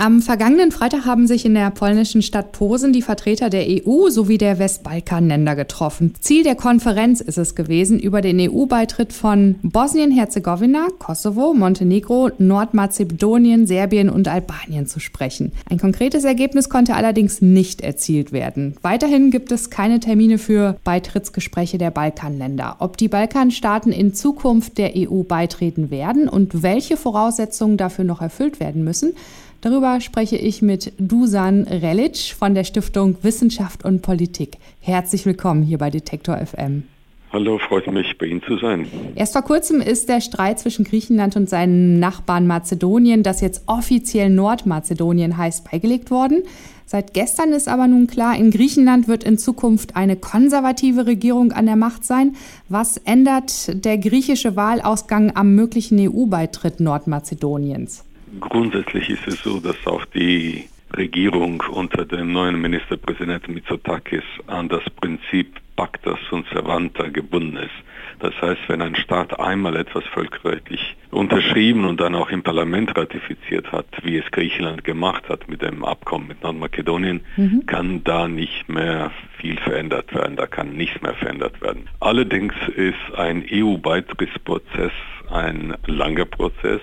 Am vergangenen Freitag haben sich in der polnischen Stadt Posen die Vertreter der EU sowie der Westbalkanländer getroffen. Ziel der Konferenz ist es gewesen, über den EU-Beitritt von Bosnien-Herzegowina, Kosovo, Montenegro, Nordmazedonien, Serbien und Albanien zu sprechen. Ein konkretes Ergebnis konnte allerdings nicht erzielt werden. Weiterhin gibt es keine Termine für Beitrittsgespräche der Balkanländer. Ob die Balkanstaaten in Zukunft der EU beitreten werden und welche Voraussetzungen dafür noch erfüllt werden müssen, Darüber spreche ich mit Dusan Relic von der Stiftung Wissenschaft und Politik. Herzlich willkommen hier bei Detektor FM. Hallo, freut mich, bei Ihnen zu sein. Erst vor kurzem ist der Streit zwischen Griechenland und seinen Nachbarn Mazedonien, das jetzt offiziell Nordmazedonien heißt, beigelegt worden. Seit gestern ist aber nun klar, in Griechenland wird in Zukunft eine konservative Regierung an der Macht sein. Was ändert der griechische Wahlausgang am möglichen EU-Beitritt Nordmazedoniens? Grundsätzlich ist es so, dass auch die Regierung unter dem neuen Ministerpräsidenten Mitsotakis an das Prinzip Pacta sunt servanta gebunden ist. Das heißt, wenn ein Staat einmal etwas völkerrechtlich unterschrieben und dann auch im Parlament ratifiziert hat, wie es Griechenland gemacht hat mit dem Abkommen mit Nordmazedonien, mhm. kann da nicht mehr viel verändert werden, da kann nichts mehr verändert werden. Allerdings ist ein EU-Beitrittsprozess ein langer Prozess,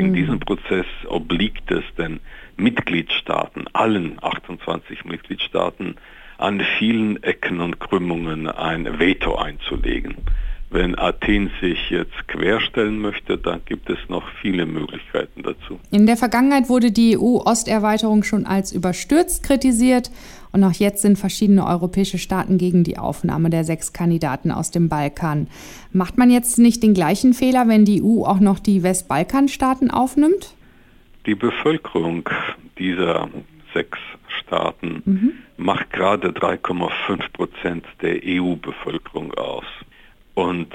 in mhm. diesem Prozess obliegt es den Mitgliedstaaten, allen 28 Mitgliedstaaten, an vielen Ecken und Krümmungen ein Veto einzulegen. Wenn Athen sich jetzt querstellen möchte, dann gibt es noch viele Möglichkeiten dazu. In der Vergangenheit wurde die EU-Osterweiterung schon als überstürzt kritisiert und auch jetzt sind verschiedene europäische Staaten gegen die Aufnahme der sechs Kandidaten aus dem Balkan. Macht man jetzt nicht den gleichen Fehler, wenn die EU auch noch die Westbalkanstaaten aufnimmt? Die Bevölkerung dieser sechs Staaten mhm. macht gerade 3,5 Prozent der EU-Bevölkerung aus. Und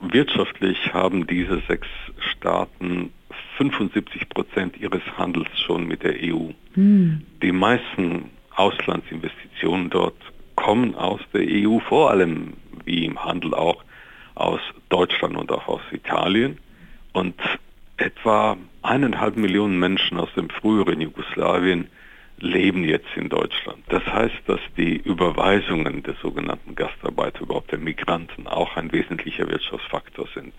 wirtschaftlich haben diese sechs Staaten 75 Prozent ihres Handels schon mit der EU. Mhm. Die meisten Auslandsinvestitionen dort kommen aus der EU, vor allem wie im Handel auch aus Deutschland und auch aus Italien. Und etwa eineinhalb Millionen Menschen aus dem früheren Jugoslawien leben jetzt in Deutschland. Das heißt, dass die Überweisungen der sogenannten Gastarbeiter, überhaupt der Migranten, auch ein wesentlicher Wirtschaftsfaktor sind.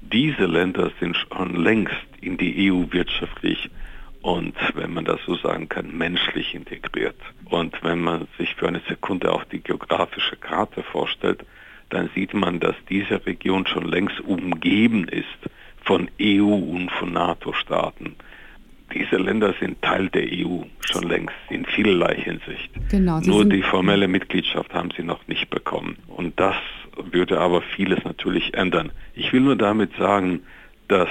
Diese Länder sind schon längst in die EU wirtschaftlich und, wenn man das so sagen kann, menschlich integriert. Und wenn man sich für eine Sekunde auch die geografische Karte vorstellt, dann sieht man, dass diese Region schon längst umgeben ist von EU und von NATO-Staaten. Diese Länder sind Teil der EU schon längst in vielerlei Hinsicht. Genau, Nur die formelle Mitgliedschaft haben sie noch nicht bekommen. Und das würde aber vieles natürlich ändern. Ich will nur damit sagen, dass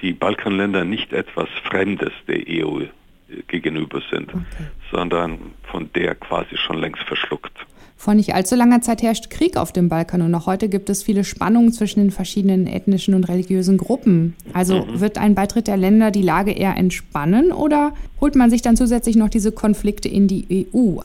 die Balkanländer nicht etwas Fremdes der EU gegenüber sind, okay. sondern von der quasi schon längst verschluckt. Vor nicht allzu langer Zeit herrscht Krieg auf dem Balkan und auch heute gibt es viele Spannungen zwischen den verschiedenen ethnischen und religiösen Gruppen. Also mhm. wird ein Beitritt der Länder die Lage eher entspannen oder holt man sich dann zusätzlich noch diese Konflikte in die EU?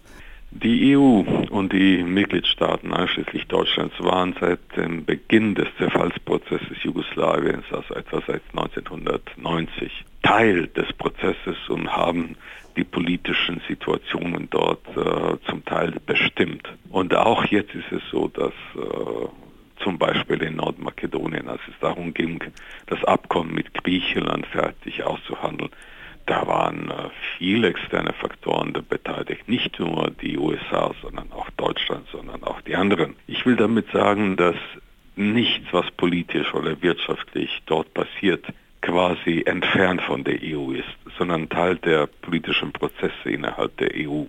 Die EU und die Mitgliedstaaten, einschließlich Deutschlands, waren seit dem Beginn des Zerfallsprozesses Jugoslawiens, also etwa seit 1990, Teil des Prozesses und haben die politischen Situationen dort äh, zum Teil bestimmt. Und auch jetzt ist es so, dass äh, zum Beispiel in Nordmakedonien, als es darum ging, das Abkommen mit Griechenland fertig auszuhandeln, da waren äh, viele externe Faktoren beteiligt, nicht nur die USA, sondern auch Deutschland, sondern auch die anderen. Ich will damit sagen, dass nichts, was politisch oder wirtschaftlich dort passiert, quasi entfernt von der EU ist, sondern Teil der politischen Prozesse innerhalb der EU.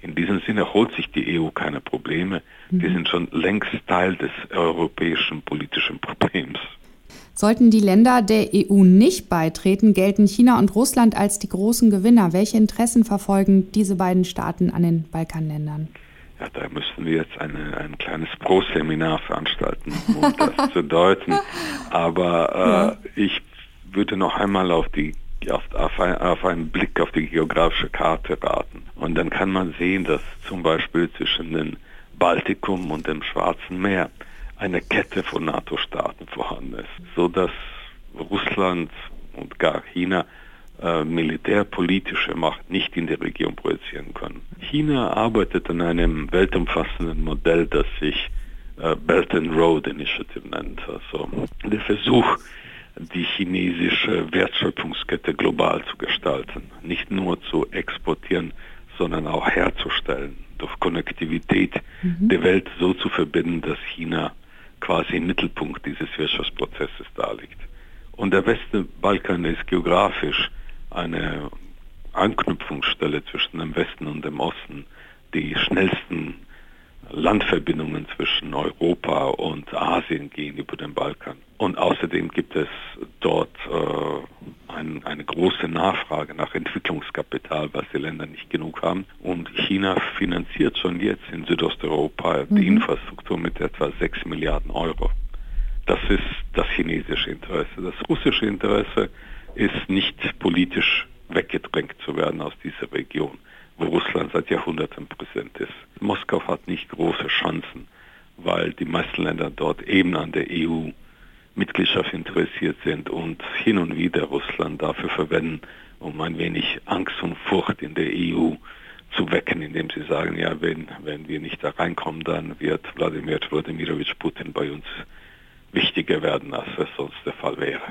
In diesem Sinne holt sich die EU keine Probleme, die mhm. sind schon längst Teil des europäischen politischen Problems. Sollten die Länder der EU nicht beitreten, gelten China und Russland als die großen Gewinner. Welche Interessen verfolgen diese beiden Staaten an den Balkanländern? Ja, da müssten wir jetzt eine, ein kleines Pro-Seminar veranstalten, um das zu deuten. Aber äh, ja. ich würde noch einmal auf die auf, auf, ein, auf, einen Blick auf die geografische Karte raten. Und dann kann man sehen, dass zum Beispiel zwischen dem Baltikum und dem Schwarzen Meer eine Kette von NATO-Staaten vorhanden ist, sodass Russland und gar China äh, militärpolitische Macht nicht in der Region projizieren können. China arbeitet an einem weltumfassenden Modell, das sich äh, Belt and Road Initiative nennt. Also der Versuch, die chinesische Wertschöpfungskette global zu gestalten, nicht nur zu exportieren, sondern auch herzustellen, durch Konnektivität mhm. der Welt so zu verbinden, dass China quasi im Mittelpunkt dieses Wirtschaftsprozesses darliegt. Und der Westbalkan ist geografisch eine Anknüpfungsstelle zwischen dem Westen und dem Osten. Die schnellsten Landverbindungen zwischen Europa und Asien gehen über den Balkan. Und außerdem gibt es dort äh, ein, eine große Nachfrage nach Entwicklungskapital, was die Länder nicht genug haben. Und China finanziert schon jetzt in Südosteuropa mhm. die Infrastruktur mit etwa 6 Milliarden Euro. Das ist das chinesische Interesse. Das russische Interesse ist nicht politisch weggedrängt zu werden aus dieser Region wo Russland seit Jahrhunderten präsent ist. Moskau hat nicht große Chancen, weil die meisten Länder dort eben an der EU Mitgliedschaft interessiert sind und hin und wieder Russland dafür verwenden, um ein wenig Angst und Furcht in der EU zu wecken, indem sie sagen, ja, wenn, wenn wir nicht da reinkommen, dann wird Wladimir Wladimirovich Putin bei uns wichtiger werden, als es sonst der Fall wäre.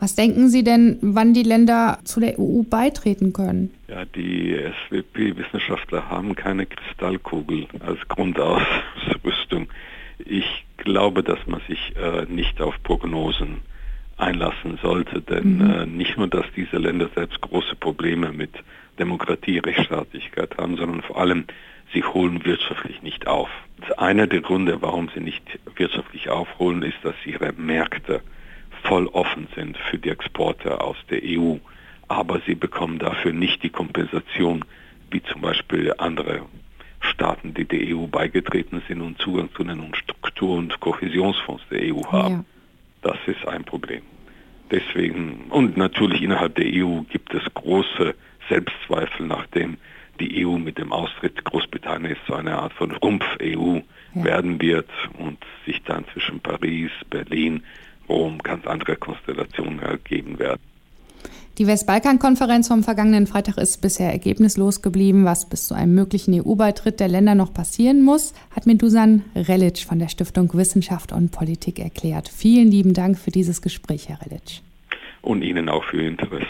Was denken Sie denn, wann die Länder zu der EU beitreten können? Ja, die SWP-Wissenschaftler haben keine Kristallkugel als Grundausrüstung. Ich glaube, dass man sich äh, nicht auf Prognosen einlassen sollte, denn mhm. äh, nicht nur, dass diese Länder selbst große Probleme mit Demokratie, Rechtsstaatlichkeit haben, sondern vor allem, sie holen wirtschaftlich nicht auf. Einer der Gründe, warum sie nicht wirtschaftlich aufholen, ist, dass ihre Märkte voll offen sind für die Exporte aus der EU. Aber sie bekommen dafür nicht die Kompensation, wie zum Beispiel andere Staaten, die der EU beigetreten sind und Zugang zu den Struktur- und Kohäsionsfonds der EU haben. Ja. Das ist ein Problem. Deswegen, und natürlich innerhalb der EU gibt es große Selbstzweifel, nachdem die EU mit dem Austritt Großbritanniens zu einer Art von Rumpf-EU ja. werden wird und sich dann zwischen Paris, Berlin Rom ganz andere Konstellationen ergeben werden. Die Westbalkan-Konferenz vom vergangenen Freitag ist bisher ergebnislos geblieben. Was bis zu einem möglichen EU-Beitritt der Länder noch passieren muss, hat mir Dusan Relic von der Stiftung Wissenschaft und Politik erklärt. Vielen lieben Dank für dieses Gespräch, Herr Relic. Und Ihnen auch für Ihr Interesse.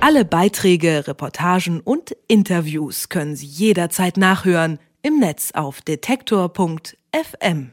Alle Beiträge, Reportagen und Interviews können Sie jederzeit nachhören im Netz auf detektor.fm.